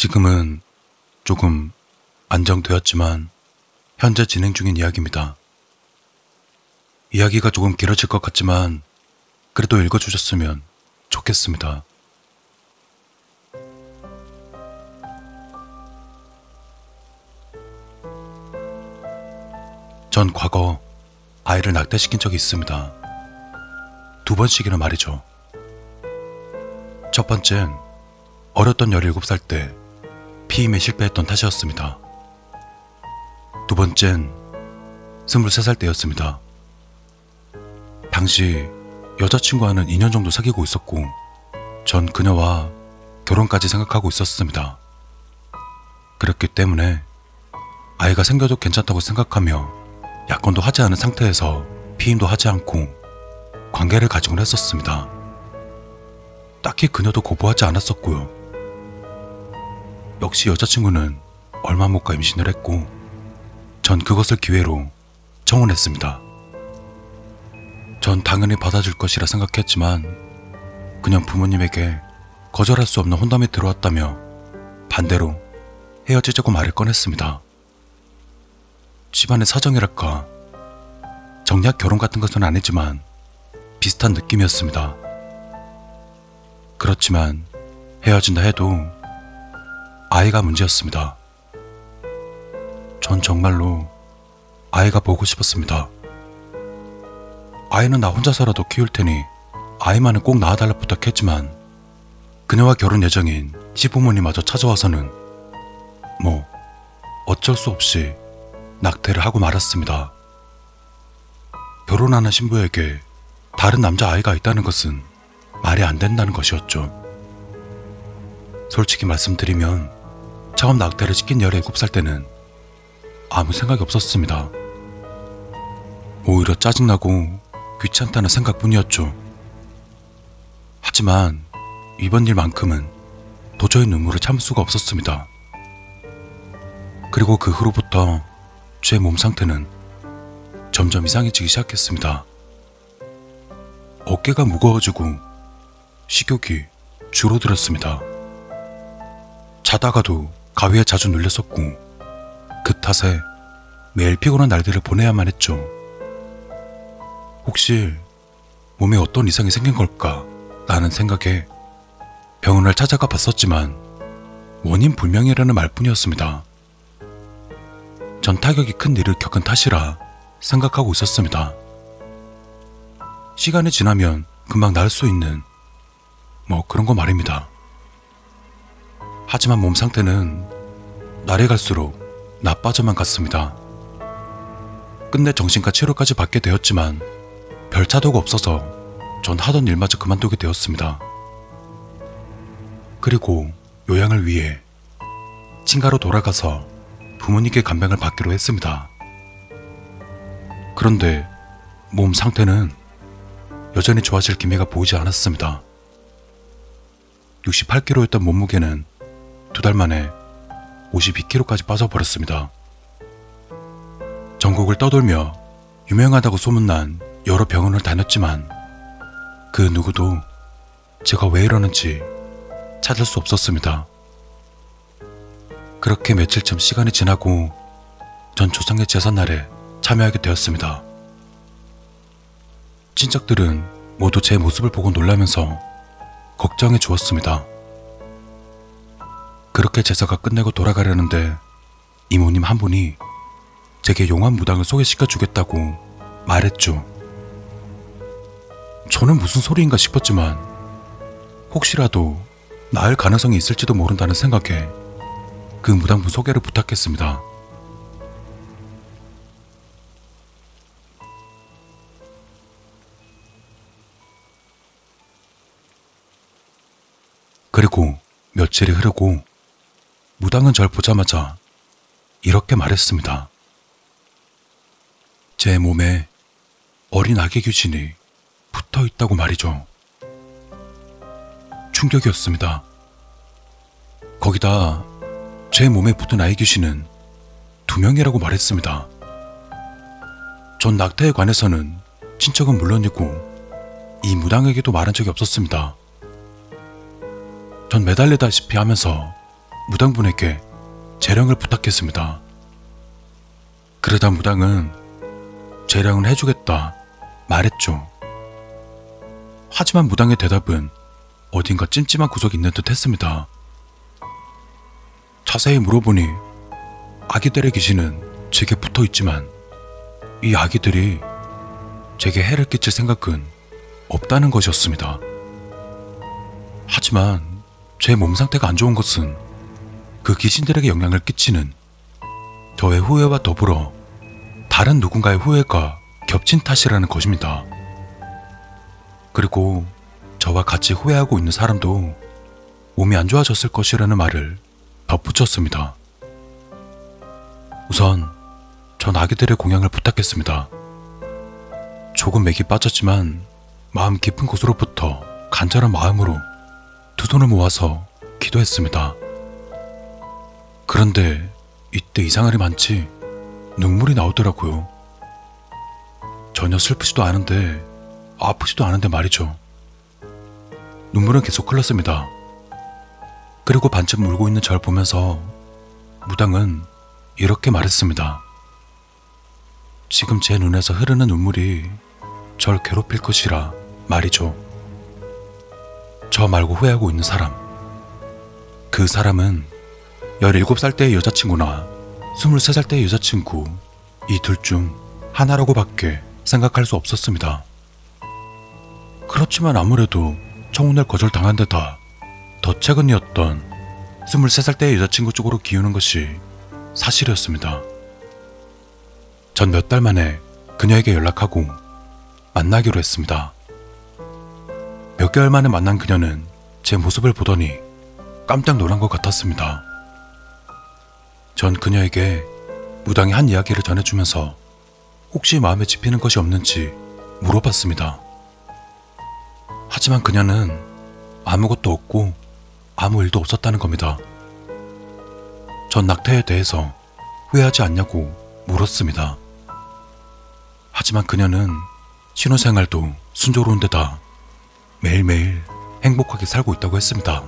지금은 조금 안정되었지만 현재 진행 중인 이야기입니다. 이야기가 조금 길어질 것 같지만 그래도 읽어주셨으면 좋겠습니다. 전 과거 아이를 낙태시킨 적이 있습니다. 두 번씩이나 말이죠. 첫 번째는 어렸던 17살 때 피임에 실패했던 탓이었습니다. 두 번째는 23살 때였습니다. 당시 여자친구와는 2년 정도 사귀고 있었고 전 그녀와 결혼까지 생각하고 있었습니다. 그렇기 때문에 아이가 생겨도 괜찮다고 생각하며 약혼도 하지 않은 상태에서 피임도 하지 않고 관계를 가지곤 했었습니다. 딱히 그녀도 거부하지 않았었고요. 역시 여자친구는 얼마 못 가 임신을 했고 전 그것을 기회로 청혼했습니다. 전 당연히 받아줄 것이라 생각했지만 그냥 부모님에게 거절할 수 없는 혼담이 들어왔다며 반대로 헤어지자고 말을 꺼냈습니다. 집안의 사정이랄까 정략 결혼 같은 것은 아니지만 비슷한 느낌이었습니다. 그렇지만 헤어진다 해도 아이가 문제였습니다. 전 정말로 아이가 보고 싶었습니다. 아이는 나 혼자서라도 키울 테니 아이만은 꼭 낳아달라 부탁했지만 그녀와 결혼 예정인 시부모님마저 찾아와서는 뭐 어쩔 수 없이 낙태를 하고 말았습니다. 결혼하는 신부에게 다른 남자 아이가 있다는 것은 말이 안 된다는 것이었죠. 솔직히 말씀드리면 처음 낙태를 시킨 17살 때는 아무 생각이 없었습니다. 오히려 짜증나고 귀찮다는 생각뿐이었죠. 하지만 이번 일만큼은 도저히 눈물을 참을 수가 없었습니다. 그리고 그 후로부터 제 몸 상태는 점점 이상해지기 시작했습니다. 어깨가 무거워지고 식욕이 줄어들었습니다. 자다가도 가위에 자주 눌렸었고 그 탓에 매일 피곤한 날들을 보내야만 했죠. 혹시 몸에 어떤 이상이 생긴 걸까? 라는 생각에 병원을 찾아가 봤었지만 원인 불명이라는 말뿐이었습니다. 전 타격이 큰 일을 겪은 탓이라 생각하고 있었습니다. 시간이 지나면 금방 나을 수 있는 뭐 그런 거 말입니다. 하지만 몸 상태는 날이 갈수록 나빠져만 갔습니다. 끝내 정신과 치료까지 받게 되었지만 별 차도가 없어서 전 하던 일마저 그만두게 되었습니다. 그리고 요양을 위해 친가로 돌아가서 부모님께 간병을 받기로 했습니다. 그런데 몸 상태는 여전히 좋아질 기미가 보이지 않았습니다. 68kg였던 몸무게는 두 달 만에 52kg까지 빠져버렸습니다. 전국을 떠돌며 유명하다고 소문난 여러 병원을 다녔지만 그 누구도 제가 왜 이러는지 찾을 수 없었습니다. 그렇게 며칠쯤 시간이 지나고 전 조상의 제삿날에 참여하게 되었습니다. 친척들은 모두 제 모습을 보고 놀라면서 걱정해 주었습니다. 그렇게 제사가 끝내고 돌아가려는데 이모님 한 분이 제게 용한 무당을 소개시켜 주겠다고 말했죠. 저는 무슨 소리인가 싶었지만 혹시라도 나을 가능성이 있을지도 모른다는 생각에 그 무당분 소개를 부탁했습니다. 그리고 며칠이 흐르고 무당은 절 보자마자 이렇게 말했습니다. 제 몸에 어린 아기 귀신이 붙어 있다고 말이죠. 충격이었습니다. 거기다 제 몸에 붙은 아이 귀신은 두 명이라고 말했습니다. 전 낙태에 관해서는 친척은 물론이고 이 무당에게도 말한 적이 없었습니다. 전 매달리다시피 하면서 무당분에게 재량을 부탁했습니다. 그러다 무당은 재량을 해주겠다 말했죠. 하지만 무당의 대답은 어딘가 찜찜한 구석이 있는 듯 했습니다. 자세히 물어보니 아기들의 귀신은 제게 붙어 있지만 이 아기들이 제게 해를 끼칠 생각은 없다는 것이었습니다. 하지만 제 몸 상태가 안 좋은 것은 그 귀신들에게 영향을 끼치는 저의 후회와 더불어 다른 누군가의 후회가 겹친 탓이라는 것입니다. 그리고 저와 같이 후회하고 있는 사람도 몸이 안 좋아졌을 것이라는 말을 덧붙였습니다. 우선 전 아기들의 공양을 부탁했습니다. 조금 맥이 빠졌지만 마음 깊은 곳으로부터 간절한 마음으로 두 손을 모아서 기도했습니다. 그런데 이때 일이 많지 눈물이 나오더라고요. 전혀 슬프지도 않은데 아프지도 않은데 말이죠. 눈물은 계속 흘렀습니다. 그리고 반쯤 울고 있는 절 보면서 무당은 이렇게 말했습니다. 지금 제 눈에서 흐르는 눈물이 절 괴롭힐 것이라 말이죠. 저 말고 후회하고 있는 사람. 그 사람은 17살 때의 여자친구나 23살 때의 여자친구 이 둘 중 하나라고 밖에 생각할 수 없었습니다. 그렇지만 아무래도 청혼을 거절당한 데다 더 최근이었던 23살 때의 여자친구 쪽으로 기우는 것이 사실이었습니다. 전 몇 달 만에 그녀에게 연락하고 만나기로 했습니다. 몇 개월 만에 만난 그녀는 제 모습을 보더니 깜짝 놀란 것 같았습니다. 전 그녀에게 무당이 한 이야기를 전해주면서 혹시 마음에 집히는 것이 없는지 물어봤습니다. 하지만 그녀는 아무것도 없고 아무 일도 없었다는 겁니다. 전 낙태에 대해서 후회하지 않냐고 물었습니다. 하지만 그녀는 신혼생활도 순조로운 데다 매일매일 행복하게 살고 있다고 했습니다.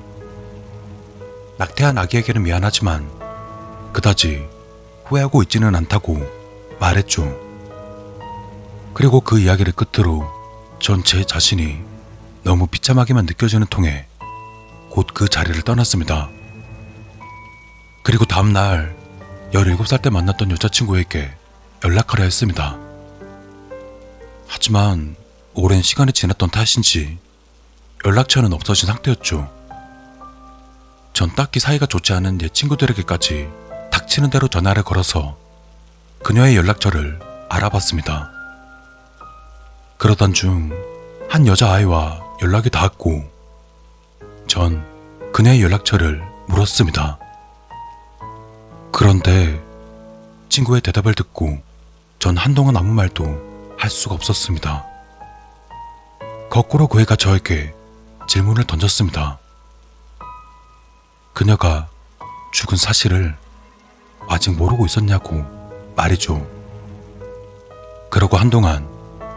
낙태한 아기에게는 미안하지만 그다지 후회하고 있지는 않다고 말했죠. 그리고 그 이야기를 끝으로 전 제 자신이 너무 비참하게만 느껴지는 통에 곧 그 자리를 떠났습니다. 그리고 다음날 17살 때 만났던 여자친구에게 연락하려 했습니다. 하지만 오랜 시간이 지났던 탓인지 연락처는 없어진 상태였죠. 전 딱히 사이가 좋지 않은 내 친구들에게까지 닥치는 대로 전화를 걸어서 그녀의 연락처를 알아봤습니다. 그러던 중 한 여자아이와 연락이 닿았고 전 그녀의 연락처를 물었습니다. 그런데 친구의 대답을 듣고 전 한동안 아무 말도 할 수가 없었습니다. 거꾸로 그 애가 저에게 질문을 던졌습니다. 그녀가 죽은 사실을 아직 모르고 있었냐고 말이죠. 그러고 한동안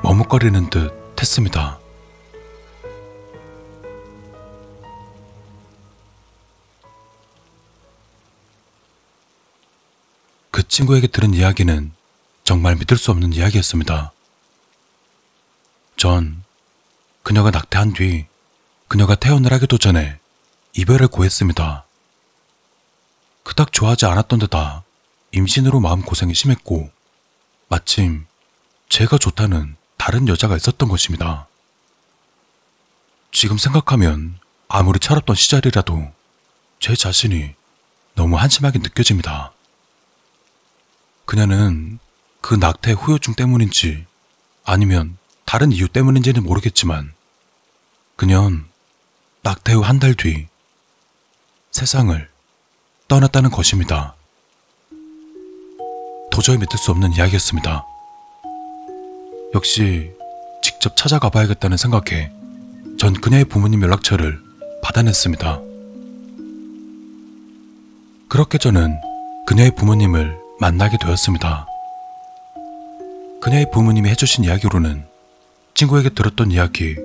머뭇거리는 듯 했습니다. 그 친구에게 들은 이야기는 정말 믿을 수 없는 이야기였습니다. 전 그녀가 낙태한 뒤 그녀가 태어날 하기도 전에 이별을 고했습니다. 그닥 좋아하지 않았던 데다 임신으로 마음고생이 심했고 마침 제가 좋다는 다른 여자가 있었던 것입니다. 지금 생각하면 아무리 철없던 시절이라도 제 자신이 너무 한심하게 느껴집니다. 그녀는 그 낙태 후유증 때문인지 아니면 다른 이유 때문인지는 모르겠지만 그년 낙태 후 한 달 뒤 세상을 떠났다는 것입니다. 도저히 믿을 수 없는 이야기였습니다. 역시 직접 찾아가 봐야겠다는 생각에 전 그녀의 부모님 연락처를 받아냈습니다. 그렇게 저는 그녀의 부모님을 만나게 되었습니다. 그녀의 부모님이 해주신 이야기로는 친구에게 들었던 이야기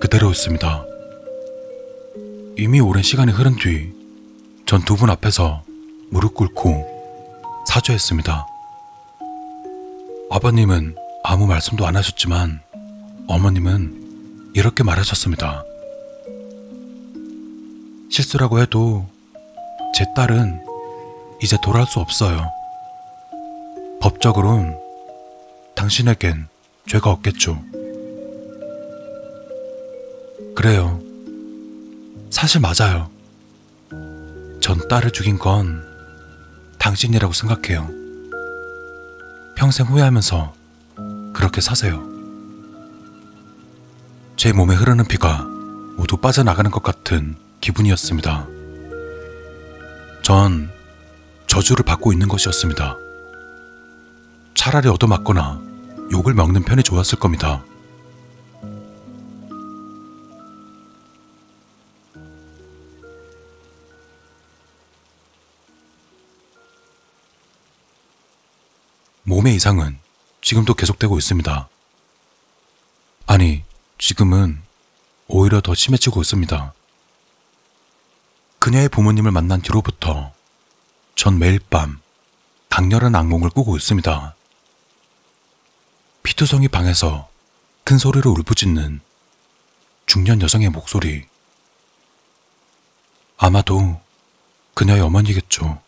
그대로였습니다. 이미 오랜 시간이 흐른 뒤 전 두 분 앞에서 무릎 꿇고 사죄했습니다. 아버님은 아무 말씀도 안 하셨지만 어머님은 이렇게 말하셨습니다. 실수라고 해도 제 딸은 이제 돌아올 수 없어요. 법적으론 당신에겐 죄가 없겠죠. 그래요. 사실 맞아요. 전 딸을 죽인 건 당신이라고 생각해요. 평생 후회하면서 그렇게 사세요. 제 몸에 흐르는 피가 모두 빠져나가는 것 같은 기분이었습니다. 전 저주를 받고 있는 것이었습니다. 차라리 얻어맞거나 욕을 먹는 편이 좋았을 겁니다. 몸의 이상은 지금도 계속되고 있습니다. 아니, 지금은 오히려 더 심해지고 있습니다. 그녀의 부모님을 만난 뒤로부터 전 매일 밤 강렬한 악몽을 꾸고 있습니다. 피투성이 방에서 큰 소리로 울부짖는 중년 여성의 목소리. 아마도 그녀의 어머니겠죠.